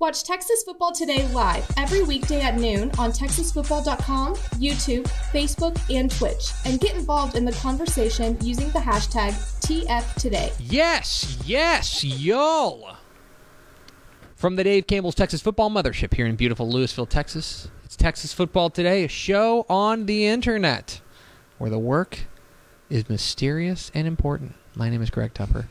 Watch Texas Football Today live every weekday at noon on TexasFootball.com, YouTube, Facebook, and Twitch, and get involved in the conversation using the hashtag TFToday. Yes, yes, y'all. From the Dave Campbell's Texas Football Mothership here in beautiful Lewisville, Texas, it's Texas Football Today, a show on the internet where the work is mysterious and important. My name is Greg Tepper.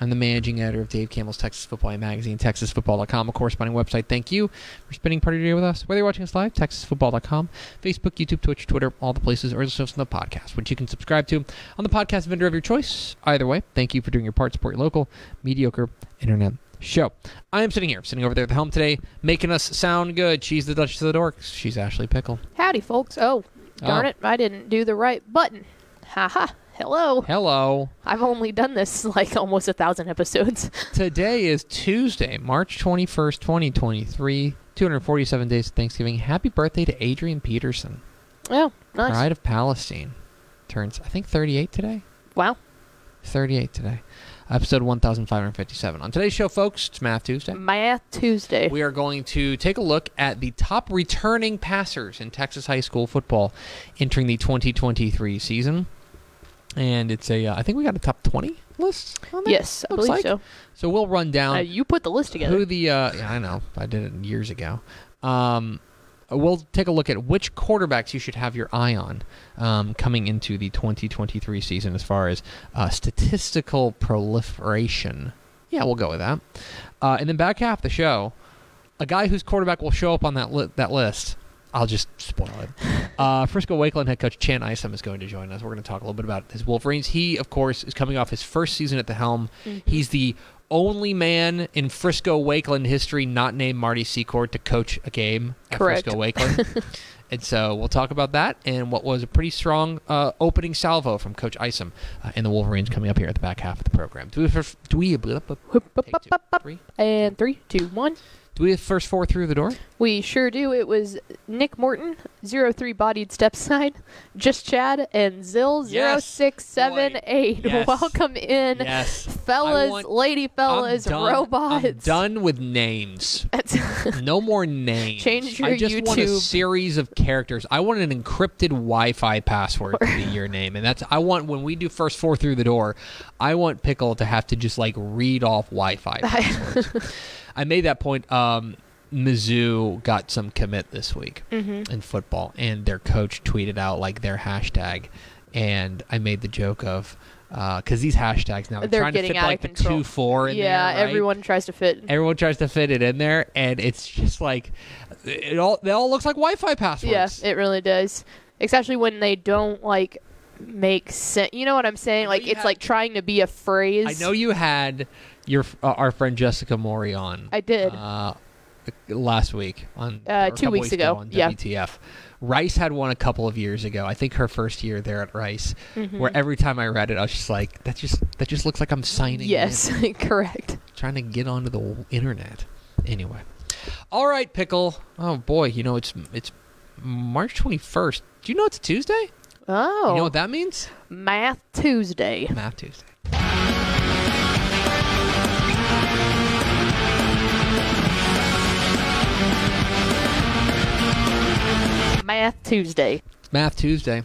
I'm the managing editor of Dave Campbell's Texas Football Magazine, TexasFootball.com, a corresponding website. Thank you for spending part of your day with us. Whether you're watching us live, TexasFootball.com, Facebook, YouTube, Twitch, Twitter, all the places, or listen to the podcast, which you can subscribe to on the podcast vendor of your choice. Either way, thank you for doing your part. Support your local, mediocre internet show. I am sitting here, sitting over there at the helm today, making us sound good. She's the Duchess of the Dorks. She's Ashley Pickle. Howdy, folks. Oh, darn Oh. it. I didn't do the right button. Haha. Hello. Hello. I've only done this like almost a thousand episodes. Today is Tuesday, March 21st, 2023. 247 days of Thanksgiving. Happy birthday to Adrian Peterson, Oh, nice. Pride of Palestine. Turns, I think, 38 today. Wow. 38 today. Episode 1557. On today's show, folks, it's Math Tuesday. Math Tuesday. We are going to take a look at the top returning passers in Texas high school football entering the 2023 season. And it's a, uh, I think we got a top 20 list on there. yes, I believe like. so. So we'll run down Uh, you put the list together. who the, uh, yeah, I know, I did it years ago. Um, we'll take a look at which quarterbacks you should have your eye on um, coming into the 2023 season as far as uh, statistical proliferation. Yeah, we'll go with that. Uh, and then back half the show, a guy whose quarterback will show up on that li- that list. I'll just spoil it. Uh, Frisco Wakeland head coach Chan Isom is going to join us. We're going to talk a little bit about his Wolverines. He, of course, is coming off his first season at the helm. He's the only man in Frisco Wakeland history not named Marty Secord to coach a game at Correct. Frisco Wakeland. and so we'll talk about that and what was a pretty strong uh, opening salvo from Coach Isom uh, and the Wolverines coming up here at the back half of the program. Do we, we? And three, two, one. Do we have first four through the door? We sure do. It was Nick Morton, zero three bodied step side, just Chad, and Zill zero Yes. six seven Boy. eight. Yes. Welcome in, Yes. fellas, want- lady fellas, I'm done, robots. I'm done with names. No more names. Change your I just want a series of characters. I want an encrypted Wi-Fi password to be your name, and that's I want when we do first four through the door. I want Pickle to have to just like read off Wi-Fi passwords. I made that point. Um, Mizzou got some commit this week Mm-hmm. in football, and their coach tweeted out like their hashtag, and I made the joke of because these hashtags now they're, They're trying to fit like the two four in yeah, there, right? everyone tries to fit. Everyone tries to fit it in there, and it's just like it all. They all looks like Wi-Fi passwords. Yeah, it really does. Especially when they don't like make sense. You know what I'm saying? Like it's have- like trying to be a phrase. I know you had your uh, our friend Jessica Mori on. I did. uh, last week on Uh, two weeks ago, on yeah. WTF. Rice had one a couple of years ago. I think her first year there at Rice, Mm-hmm. where every time I read it, I was just like, that just that just looks like I'm signing. Yes, correct. trying to get onto the internet. Anyway, all right, pickle. Oh boy, you know it's it's March 21st. Do you know it's a Tuesday? Oh, You know what that means? Math Tuesday. Math Tuesday. Math Tuesday. Math Tuesday.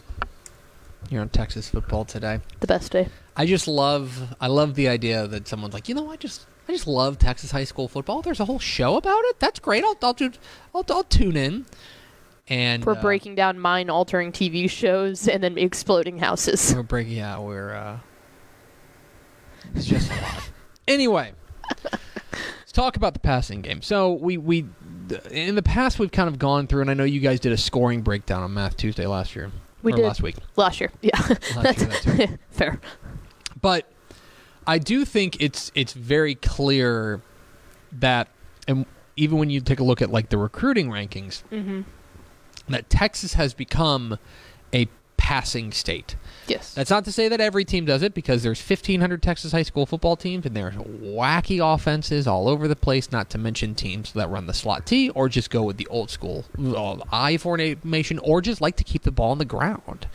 You're on Texas football today. The best day. I just love I love the idea that someone's like, you know, I just I just love Texas high school football. There's a whole show about it. That's great. I'll I'll do, I'll, I'll tune in. And We're uh, breaking down mind altering TV shows and then exploding houses. We're breaking. Yeah, we're. uh It's just a lot. Anyway, let's talk about the passing game. So we we in the past we've kind of gone through, and I know you guys did a scoring breakdown on Math Tuesday last year. We did. last week. Last year. Yeah. Last year. Fair. But I do think it's it's very clear that, and even when you take a look at like the recruiting rankings, Mm-hmm. that Texas has become a passing state. Yes. That's not to say that every team does it because there's 1500 Texas high school football teams and there's wacky offenses all over the place, not to mention teams that run the slot T or just go with the old school uh, I formation or just like to keep the ball on the ground.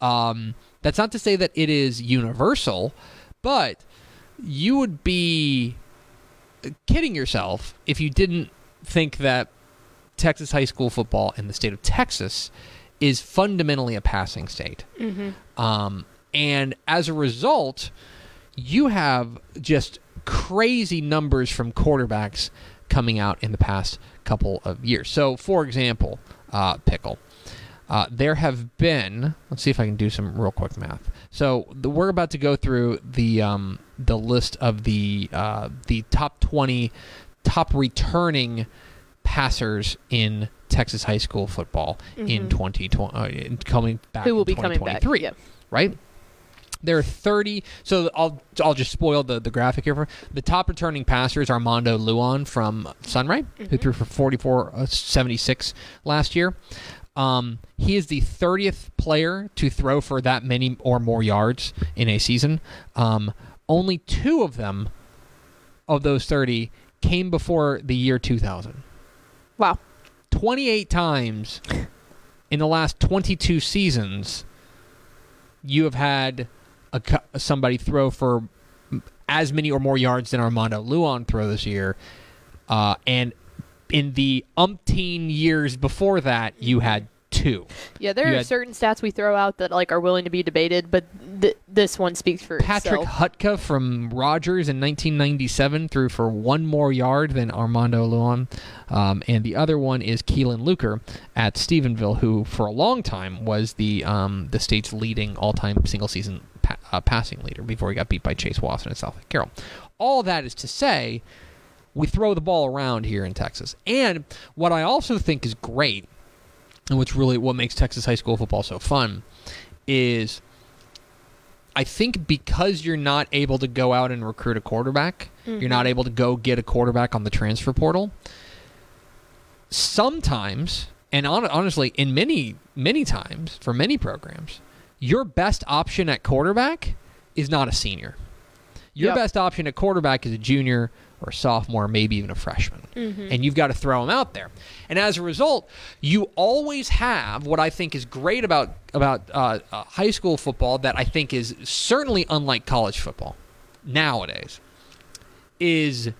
Um, that's not to say that it is universal, but you would be kidding yourself if you didn't think that Texas high school football in the state of Texas is fundamentally a passing state. Um, and as a result, you have just crazy numbers from quarterbacks coming out in the past couple of years. So, for example, uh, Pickle. Uh, there have been. Let's see if I can do some real quick math. So the, we're about to go through the um, the list of the uh, the top twenty top returning passers in Texas high school football in 2020 uh, in coming back Mm-hmm. Who will be coming back? 2023, Yeah. right? There are 30. So I'll I'll just spoil the, the graphic here. For, the top returning passers Armando Luan from Sunray, Mm-hmm. who threw for 44 uh, 76 last year. Um, he is the 30th player to throw for that many or more yards in a season. Um, only two of them, of those 30, came before the year 2000. Wow. 28 times in the last 22 seasons, you have had a, somebody throw for as many or more yards than Armando Luan throw this year. Uh, and in the umpteen years before that, you had two. Yeah, there You are had- certain stats we throw out that like are willing to be debated, but th- this one speaks for itself. Patrick itself. Hutka from Rogers in 1997 threw for one more yard than Armando Luan. Um, and the other one is Keelan Luker at Stephenville, who for a long time was the um, the state's leading all-time single-season pa- uh, passing leader before he got beat by Chase Watson in South Carroll. All that is to say, we throw the ball around here in Texas. And what I also think is great, and what's really what makes Texas high school football so fun, is I think because you're not able to go out and recruit a quarterback, you're not mm-hmm. able to go get a quarterback on the transfer portal. Sometimes, and hon- honestly, in many many times for many programs, your best option at quarterback is not a senior. Your Yep. best option at quarterback is a junior or a sophomore, maybe even a freshman. And you've got to throw them out there. And as a result, you always have what I think is great about about uh, uh, high school football that I think is certainly unlike college football nowadays is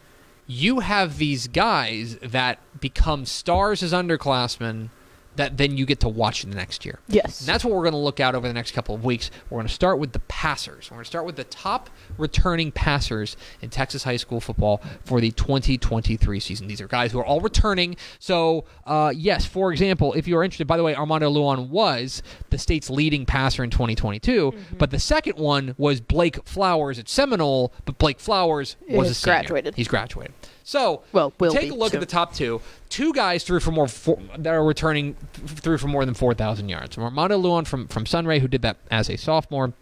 you have these guys that become stars as underclassmen that then you get to watch in the next year. Yes. And that's what we're going to look at over the next couple of weeks. We're going to start with the passers. We're going to start with the top returning passers in Texas high school football for the 2023 season. These are guys who are all returning. So, uh, yes, for example, if you're interested, by the way, Armando Luan was the state's leading passer in 2022, Mm-hmm. but the second one was Blake Flowers at Seminole, but Blake Flowers was a He's senior. graduated. He's graduated. So, Well, will take a look soon. at the top two. Two guys threw for more four, that are returning th- threw for more than four thousand yards. Armando Luan from from Sunray, who did that as a sophomore.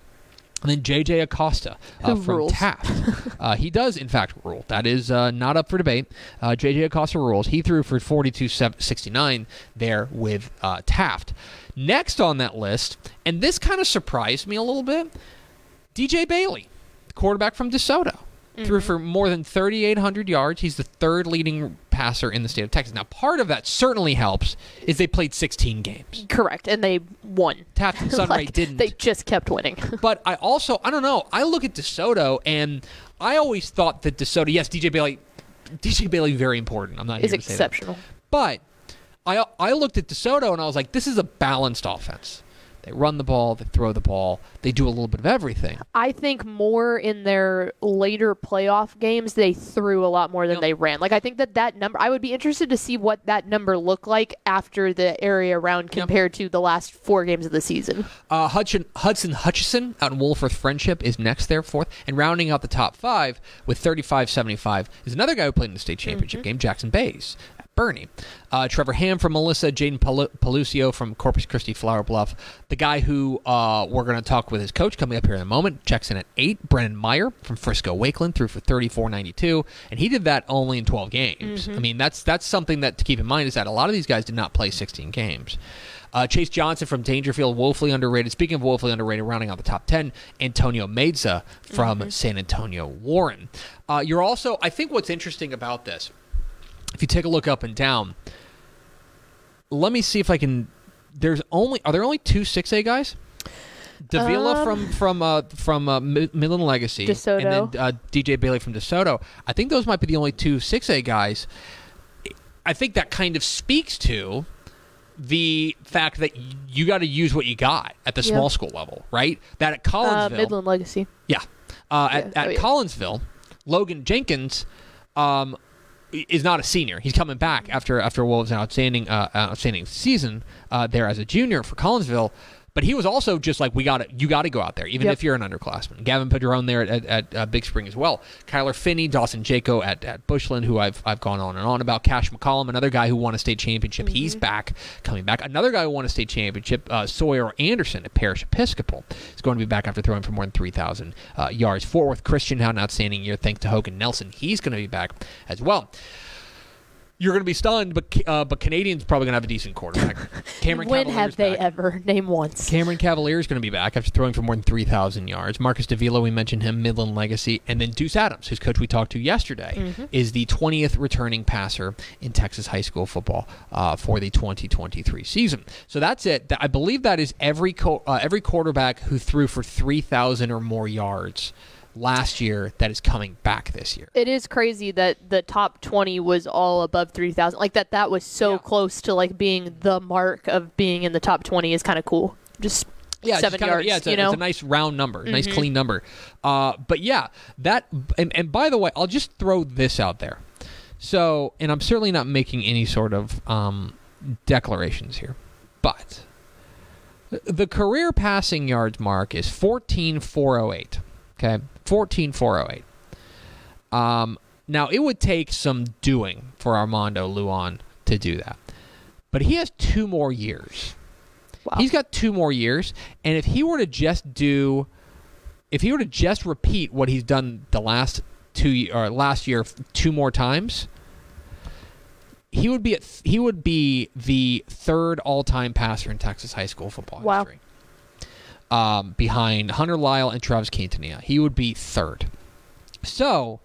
And then J.J. Acosta uh, from rules. Taft. uh, he does, in fact, rule. That is uh, not up for debate. Uh, J.J. Acosta rules. He threw for 42.69 there with uh, Taft. Next on that list, and this kind of surprised me a little bit, DJ Bailey, quarterback from DeSoto. Threw mm-hmm. for more than 3,800 yards. He's the third leading passer in the state of Texas. Now, part of that certainly helps is they played 16 games. Correct, and they won. Taft and Sunray Like, didn't. They just kept winning. But I also, I don't know. I look at DeSoto, and I always thought that DeSoto, yes, DJ Bailey, DJ Bailey, very important. I'm not is say that. exceptional. But I I looked at DeSoto and I was like, this is a balanced offense. They run the ball, they throw the ball, they do a little bit of everything. I think more in their later playoff games, they threw a lot more than Yep. they ran. Like I think that that number, I would be interested to see what that number looked like after the area round Yep. compared to the last four games of the season. Uh, Hudson, Hudson Hutchison out in Wolfforth Frenship is next there, fourth. And rounding out the top five with 35 75 is another guy who played in the state championship game, Jackson Bays. Bernie. Uh, Trevor Ham from Melissa, Jaden Pal- Palucio from Corpus Christi Flower Bluff. The guy who uh, we're going to talk with his coach coming up here in a moment checks in at eight. Brennan Meyer from Frisco Wakeland threw for 34 92. And he did that only in 12 games. I mean, that's, that's something that to keep in mind is that a lot of these guys did not play 16 games. Uh, Chase Johnson from Daingerfield, woefully underrated. Speaking of woefully underrated, rounding out the top 10, Antonio Meza from San Antonio Warren. Uh, you're also, I think what's interesting about this, if you take a look up and down, let me see if I can. There's only, are there only two 6A guys? Davila Um, from from uh, from uh, Mi- Midland Legacy, DeSoto. and then uh, DJ Bailey from DeSoto. I think those might be the only two 6A guys. I think that kind of speaks to the fact that you got to use what you got at the Yeah. small school level, right? That at Uh, Collinsville, Midland Legacy. yeah, uh, at, Yeah. at Oh, yeah. Collinsville, Logan Jenkins um, is not a senior. He's coming back after after was an outstanding uh, outstanding season uh, there as a junior for Collinsville. But he was also just like we got to you got to go out there, even Yep. if you're an underclassman. Gavin Padron there at, at, at uh, Big Spring as well. Kyler Finney, Dawson Jaco at, at Bushland, who I've I've gone on and on about. Cash McCollum, another guy who won a state championship. He's back, coming back. Another guy who won a state championship, uh, Sawyer Anderson at Parish Episcopal, is going to be back after throwing for more than 3,000 uh, yards. Fort Worth Christian had an outstanding year thanks to Hogan Nelson. He's going to be back as well. You're going to be stunned, but uh, but Canadians probably going to have a decent quarterback. Cameron when Cavalier's have they back. ever? Name once. Cameron Cavalier is going to be back after throwing for more than 3,000 yards. Marcus Davila, we mentioned him, Midland Legacy. And then Deuce Adams, whose coach we talked to yesterday, is the 20th returning passer in Texas high school football uh, for the 2023 season. So that's it. I believe that is every, co- uh, every quarterback who threw for 3,000 or more yards last year that is coming back this year. It is crazy that the top 20 was all above 3,000. Like that that was so Yeah. close to like being the mark of being in the top 20 is kind of cool. Just yeah, seven kind of- yards, yeah, it's a, you know? Mm-hmm. it's a nice round number, nice clean number. Uh, but yeah, that and, and by the way, I'll just throw this out there. So, and I'm certainly not making any sort of um, declarations here, but the career passing yards mark is 14408. Okay, 14408. Um, now it would take some doing for Armando Luan to do that, but he has two more years. wow. He's got two more years, and if he were to just do, if he were to just repeat what he's done the last two or last year two more times, he would be at he would be the third all-time passer in Texas high school football Wow. history. Um, behind Hunter Lyle and Travis Quintanilla, he would be third. So.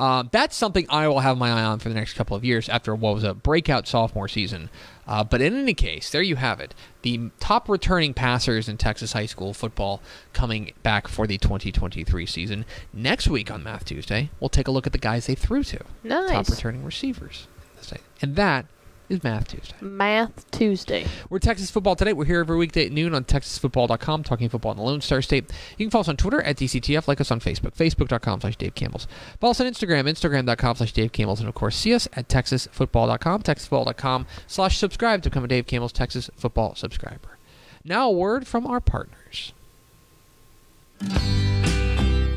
Um, that's something I will have my eye on for the next couple of years after what was a breakout sophomore season. Uh, but in any case, there you have it. The top returning passers in Texas high school football coming back for the 2023 season. Next week on Math Tuesday, we'll take a look at the guys they threw to. Top returning receivers. And that is Math Tuesday. Math Tuesday. We're Texas Football Today. We're here every weekday at noon on TexasFootball.com, talking football in the Lone Star State. You can follow us on Twitter at DCTF, like us on Facebook, Facebook.com slash Dave Campbell's. Follow us on Instagram, Instagram.com slash Dave Campbell's, and of course, see us at TexasFootball.com, TexasFootball.com slash subscribe to become a Dave Campbell's Texas Football subscriber. Now, a word from our partners.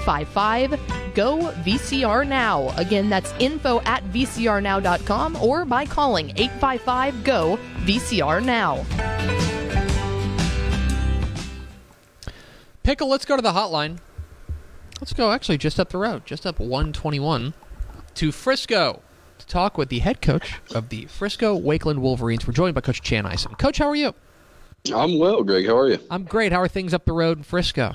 855 GO VCR Now. Again, that's info at vcrnow.com or by calling 855 GO VCR Now. Pickle, let's go to the hotline. Let's go actually just up the road, just up 121 to Frisco to talk with the head coach of the Frisco Wakeland Wolverines. We're joined by Coach Chan Isom. Coach, how are you? I'm well, Greg. How are you? I'm great. How are things up the road in Frisco?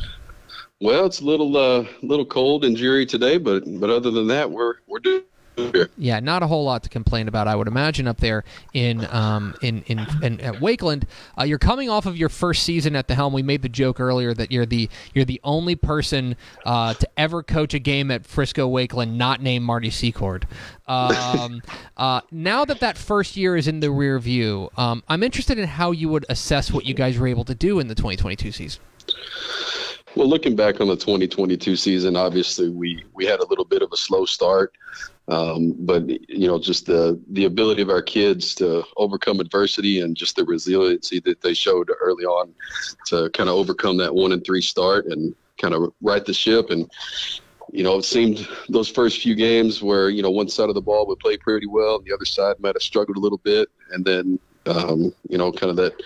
Well, it's a little uh, little cold and dreary today, but but other than that, we're we're doing here. Yeah, not a whole lot to complain about. I would imagine up there in um, in, in in at Wakeland. Uh, you're coming off of your first season at the helm. We made the joke earlier that you're the you're the only person uh, to ever coach a game at Frisco Wakeland not named Marty Secord. Um, uh, now that that first year is in the rear view, um, I'm interested in how you would assess what you guys were able to do in the 2022 season. Well, looking back on the 2022 season, obviously we we had a little bit of a slow start, um, but you know just the the ability of our kids to overcome adversity and just the resiliency that they showed early on to kind of overcome that one and three start and kind of right the ship and. You know, it seemed those first few games where you know one side of the ball would play pretty well, and the other side might have struggled a little bit, and then um, you know, kind of that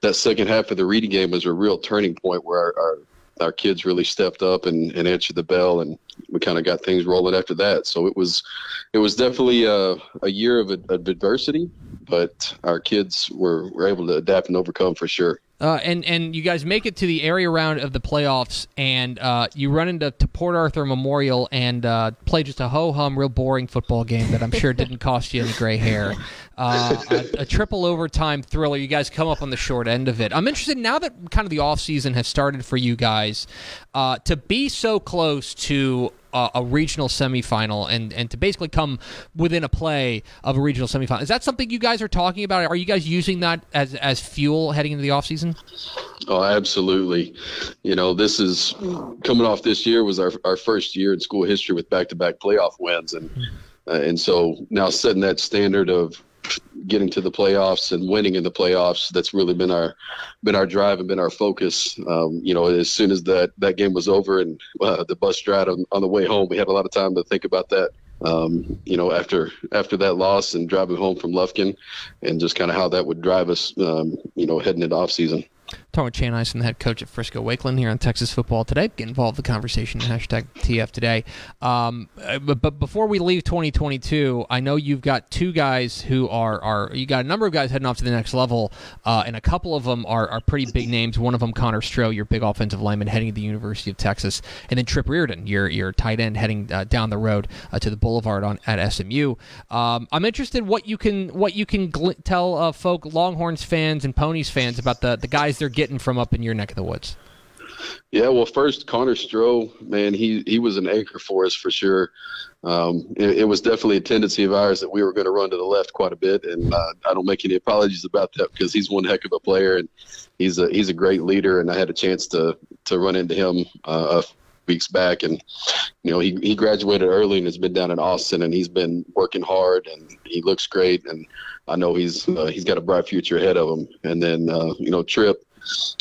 that second half of the reading game was a real turning point where our, our our kids really stepped up and, and answered the bell and we kind of got things rolling after that. So it was it was definitely a, a year of, of adversity but our kids were, were able to adapt and overcome for sure Uh, and and you guys make it to the area round of the playoffs, and uh, you run into to Port Arthur Memorial and uh, play just a ho hum, real boring football game that I'm sure didn't cost you any gray hair. Uh, a, a triple overtime thriller. You guys come up on the short end of it. I'm interested now that kind of the off season has started for you guys uh, to be so close to uh, a regional semifinal and, and to basically come within a play of a regional semifinal. Is that something you guys are talking about? Are you guys using that as, as fuel heading into the offseason? Oh, absolutely. You know, this is coming off this year was our, our first year in school history with back to back playoff wins. And, uh, and so now setting that standard of getting to the playoffs and winning in the playoffs. That's really been our been our drive and been our focus. Um, you know as soon as that that game was over and uh, the bus drive on, on the way home we had a lot of time to think about that. Um, you know after after that loss and driving home from Lufkin and just kind of how that would drive us um, you know heading into off season Talking with Chan Isom, the head coach at Frisco Wakeland here on Texas Football Today. Get involved in the conversation, hashtag TF Today. Um, uh, but, but before we leave 2022, I know you've got two guys who are, are you got a number of guys heading off to the next level, uh, and a couple of them are, are pretty big names. One of them, Connor Stroh, your big offensive lineman heading to the University of Texas, and then Trip Reardon, your, your tight end heading uh, down the road uh, to the Boulevard on at SMU. Um, I'm interested what you can what you can gl- tell uh, folk Longhorns fans and Ponies fans about the, the guys they're getting from up in your neck of the woods. Yeah, well, first Connor Stroh, man, he he was an anchor for us for sure. Um, it, it, was definitely a tendency of ours that we were going to run to the left quite a bit, and uh, I don't make any apologies about that because he's one heck of a player and he's a he's a great leader. And I had a chance to to run into him uh, weeks back, and you know he he graduated early and has been down in Austin, and he's been working hard, and he looks great, and I know he's uh, he's got a bright future ahead of him. And then uh, you know Trip.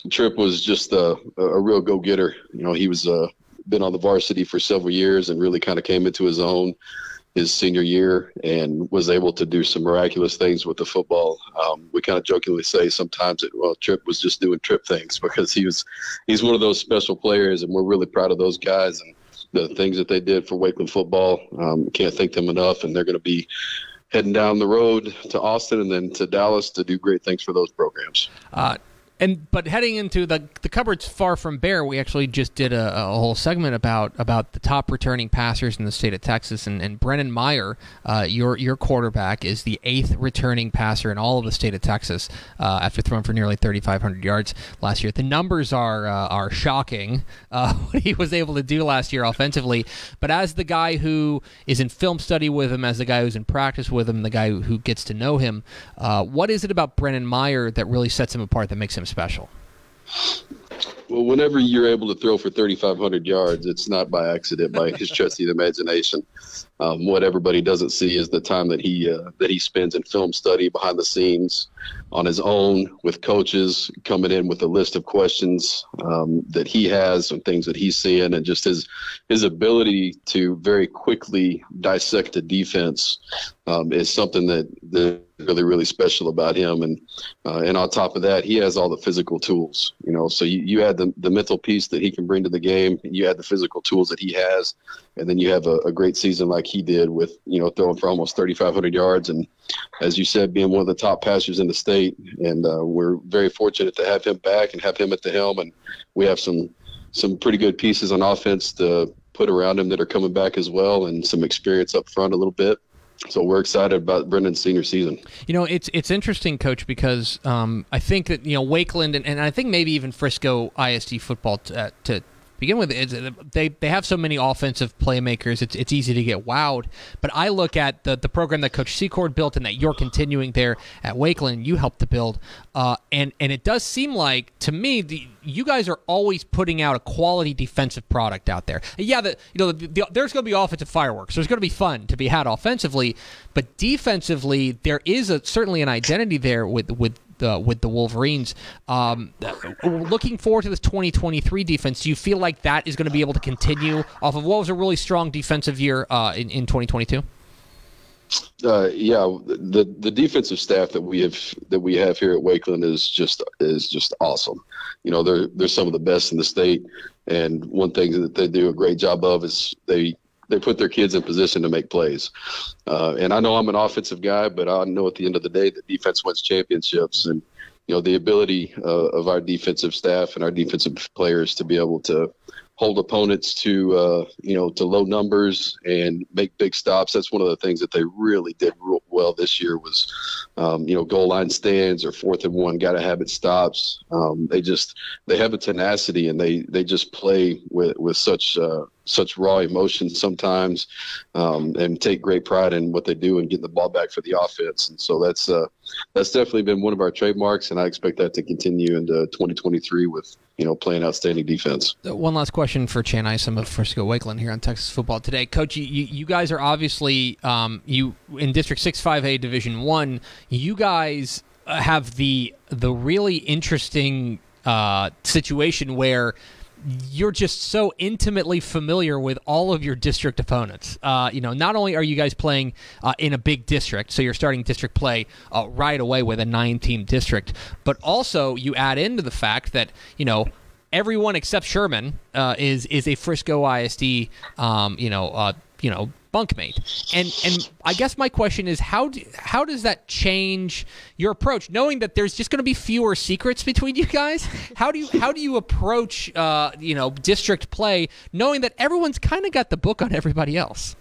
Trip was just a, a real go-getter. You know, he was uh, been on the varsity for several years and really kind of came into his own his senior year and was able to do some miraculous things with the football. Um, we kind of jokingly say sometimes that well, Trip was just doing Trip things because he was he's one of those special players, and we're really proud of those guys and the things that they did for Wakeland football. Um, can't thank them enough, and they're going to be heading down the road to Austin and then to Dallas to do great things for those programs. Uh, and but heading into the the cupboard's far from bare. We actually just did a, a, whole segment about about the top returning passers in the state of Texas, and, and Brennan Meyer, uh, your your quarterback, is the eighth returning passer in all of the state of Texas uh, after throwing for nearly 3,500 yards last year. The numbers are uh, are shocking uh, what he was able to do last year offensively. But as the guy who is in film study with him, as the guy who's in practice with him, the guy who gets to know him, uh, what is it about Brennan Meyer that really sets him apart that makes him special? Well, whenever you're able to throw for 3,500 yards, it's not by accident, by his trusty imagination. Um, what everybody doesn't see is the time that he uh, that he spends in film study behind the scenes, on his own with coaches, coming in with a list of questions um, that he has and things that he's seeing, and just his his ability to very quickly dissect a defense um, is something that that really really special about him. And uh, and on top of that, he has all the physical tools. You know, so you, you add the the mental piece that he can bring to the game, you add the physical tools that he has, and then you have a, a great season like he did with you know throwing for almost 3,500 yards and as you said, being one of the top passers in the state. And uh, we're very fortunate to have him back and have him at the helm. And we have some some pretty good pieces on offense to put around him that are coming back as well, and some experience up front a little bit. So we're excited about Brennan's senior season. You know, it's it's interesting, Coach, because um, I think that you know Wakeland and, and I think maybe even Frisco ISD football t- uh, to begin with, they they have so many offensive playmakers. It's it's easy to get wowed. But I look at the the program that Coach Secord built and that you're continuing there at Wakeland. You helped to build, uh, and and it does seem like to me the, you guys are always putting out a quality defensive product out there. Yeah, the, you know the, the, there's going to be offensive fireworks. There's going to be fun to be had offensively, but defensively there is a, certainly an identity there with with the with the Wolverines. Um, looking forward to this 2023 defense, do you feel like that is going to be able to continue off of what was a really strong defensive year uh, in, in 2022? Uh, yeah, the the defensive staff that we have that we have here at Wakeland is just is just awesome. You know, they're they're some of the best in the state, and one thing that they do a great job of is they they put their kids in position to make plays. Uh, and I know I'm an offensive guy, but I know at the end of the day that defense wins championships. And you know the ability uh, of our defensive staff and our defensive players to be able to hold opponents to uh, you know to low numbers and make big stops. That's one of the things that they really did well this year was um, you know goal line stands or fourth and one got to have it stops. Um, they just they have a tenacity and they they just play with with such uh, such raw emotion sometimes, um, and take great pride in what they do and getting the ball back for the offense. And so that's uh, that's definitely been one of our trademarks, and I expect that to continue into 2023 with you know playing outstanding defense. Uh, one last question for Chan Isom of Frisco Wakeland here on Texas Football Today, Coach. You, you guys are obviously um, you in District Six Five A Division One. You guys have the the really interesting uh, situation where you're just so intimately familiar with all of your district opponents. Uh, you know, not only are you guys playing uh, in a big district, so you're starting district play uh, right away with a nine-team district, but also you add into the fact that you know everyone except Sherman uh, is is a Frisco ISD, um, you know, uh, you know bunkmate. And and I guess my question is how do, how does that change your approach, knowing that there's just going to be fewer secrets between you guys? How do you how do you approach uh, you know district play, knowing that everyone's kind of got the book on everybody else?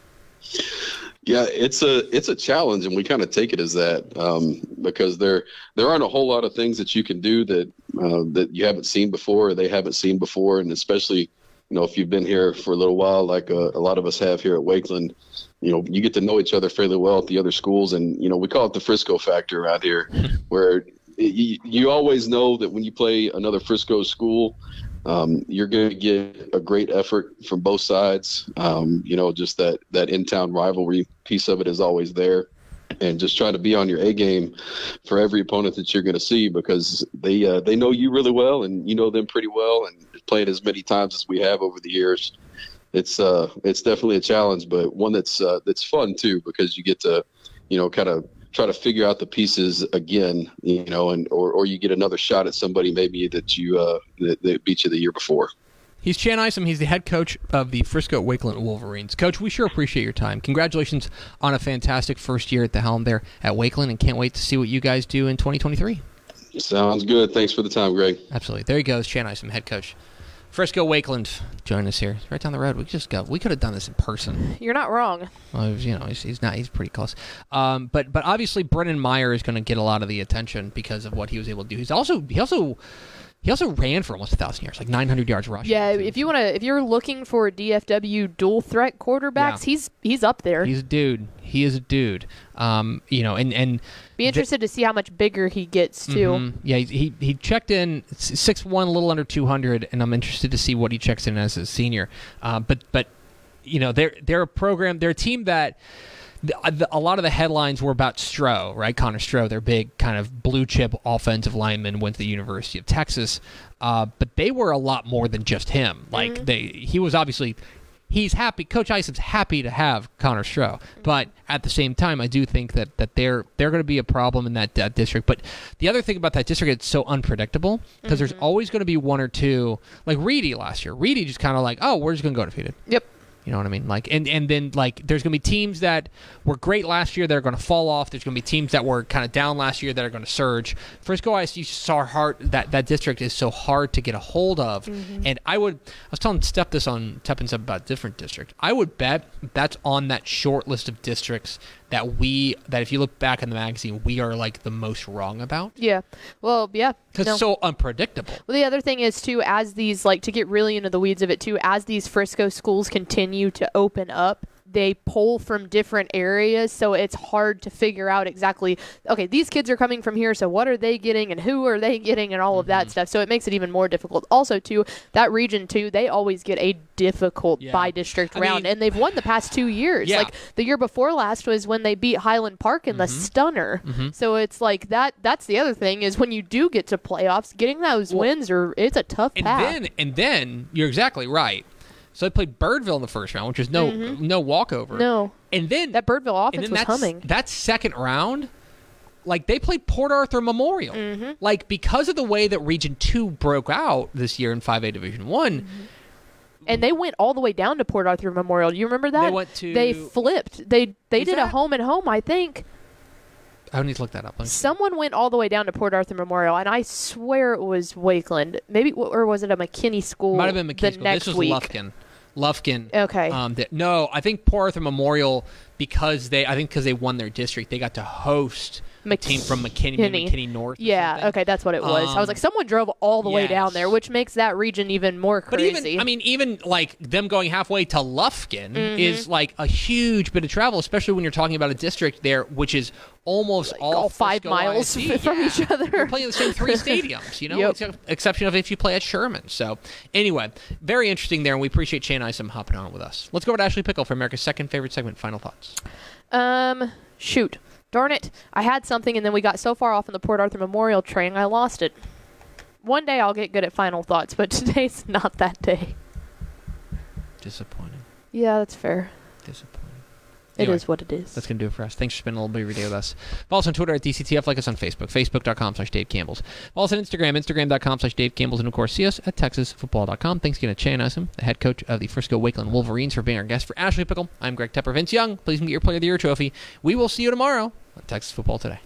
Yeah, it's a it's a challenge, and we kind of take it as that um, because there there aren't a whole lot of things that you can do that uh, that you haven't seen before, or they haven't seen before, and especially you know, if you've been here for a little while, like a, uh, a, lot of us have here at Wakeland, you know, you get to know each other fairly well at the other schools. And, you know, we call it the Frisco factor around here, where you, you always know that when you play another Frisco school, um, you're going to get a great effort from both sides. Um, you know, just that, that in town rivalry piece of it is always there and just try to be on your A game for every opponent that you're going to see because they uh, they know you really well and you know them pretty well and playing as many times as we have over the years, it's uh it's definitely a challenge, but one that's uh, that's fun too because you get to you know kind of try to figure out the pieces again, you know, and or, or you get another shot at somebody maybe that you uh that, that beat you the year before. He's Chan Isom. He's the head coach of the Frisco Wakeland Wolverines. Coach, we sure appreciate your time. Congratulations on a fantastic first year at the helm there at Wakeland, and can't wait to see what you guys do in 2023. Sounds good. Thanks for the time, Greg. Absolutely. There he goes, Chan Isom, head coach. Frisco Wakeland, join us here. right down the road. We just go. We could have done this in person. You're not wrong. Well, was, you know, he's, he's, not. He's pretty close. Um, but but obviously, Brennan Meyer is going to get a lot of the attention because of what he was able to do. He's also he also He also ran for almost a thousand yards, like 900 yards rushing. Yeah, if you want to, if you're looking for DFW dual threat quarterbacks, Yeah. he's he's up there. he's a dude. He is a dude. Um, you know, and and Be interested to see how much bigger he gets too. Mhm. Yeah, he, he he checked in six one, a little under two hundred, and I'm interested to see what he checks in as a senior. Uh, but but you know they're they're a program, they're a team that. The, uh, the, a lot of the headlines were about Stroh, right? Connor Stroh, their big kind of blue chip offensive lineman, went to the University of Texas. Uh, but they were a lot more than just him. Like they, he was obviously he's happy. Coach Isom's happy to have Connor Stroh, but at the same time, I do think that that they're they're going to be a problem in that, that district. But the other thing about that district, it's so unpredictable because there's always going to be one or two, like Reedy last year. Reedy just kind of like, oh, we're just going to go defeated. Yep. You know what I mean? Like, and and then like, there's gonna be teams that were great last year that are gonna fall off. There's gonna be teams that were kind of down last year that are gonna surge. Frisco ISU saw hard that that district is so hard to get a hold of. Mm-hmm. And I would, I was telling Steph this on Tep Up about different district. I would bet that's on that short list of districts that we that if you look back in the magazine, we are like the most wrong about Yeah. Well, yeah. because no. it's so unpredictable. Well, the other thing is too, as these like to get really into the weeds of it too, as these Frisco schools continue to open up, they pull from different areas, so it's hard to figure out exactly. Okay, these kids are coming from here, so what are they getting, and who are they getting, and all of Mm-hmm. that stuff. So it makes it even more difficult. Also, too, that region too, they always get a difficult Yeah. by district I round, mean- and they've won the past two years. Yeah. Like the year before last was when they beat Highland Park in the Mm-hmm. stunner. So it's like that. That's the other thing is when you do get to playoffs, getting those wins are it's a tough And path. then and then you're exactly right. So they played Birdville in the first round, which is no no walkover. no, And then that Birdville offense was that's, humming. that second round, like they played Port Arthur Memorial. Mm-hmm. Like because of the way that Region Two broke out this year in Five A Division One, Mm-hmm. and they went all the way down to Port Arthur Memorial. You remember that? They went to- They flipped. They they Is did a home and home. I think I need to look that up. Let me see. someone went all the way down to Port Arthur Memorial, and I swear it was Wakeland. Maybe or was it a McKinney school? Might have been the McKinney. School. next This was week. Lufkin. Lufkin. Okay. Um, that, no, I think Port Arthur Memorial because they I think because they won their district, they got to host a team from McKinney, McKinney. McKinney North. Yeah, okay, that's what it was. I was Um, like, someone drove all the way down there, which makes that region even more crazy. But even, I mean, even like them going halfway to Lufkin Mm-hmm. is like a huge bit of travel, especially when you're talking about a district there which is almost all, all five Frisco miles ISD. from Yeah. each other. You're playing the same three stadiums, you know, Yep. exception of if you play at Sherman. So, anyway, very interesting there, and we appreciate Chan Isom hopping on with us. Let's go over to Ashley Pickle for America's second favorite segment. Final thoughts. Um, shoot. Darn it. I had something and then we got so far off in the Port Arthur Memorial train, I lost it. One day I'll get good at final thoughts, but today's not that day. Disappointing. Yeah, that's fair. Disappointing. It is Anyway. what it is. That's going to do it for us. Thanks for spending a little bit of your day with us. Follow us on Twitter at DCTF. Like us on Facebook, facebook.com slash Dave Campbell's. Follow us on Instagram, instagram.com slash Dave Campbell's. And, of course, see us at texasfootball.com. Thanks again to Chan Isom, the head coach of the Frisco Wakeland Wolverines, for being our guest. For Ashley Pickle, I'm Greg Tepper. Vince Young, please get your Player of the Year trophy. We will see you tomorrow on Texas Football Today.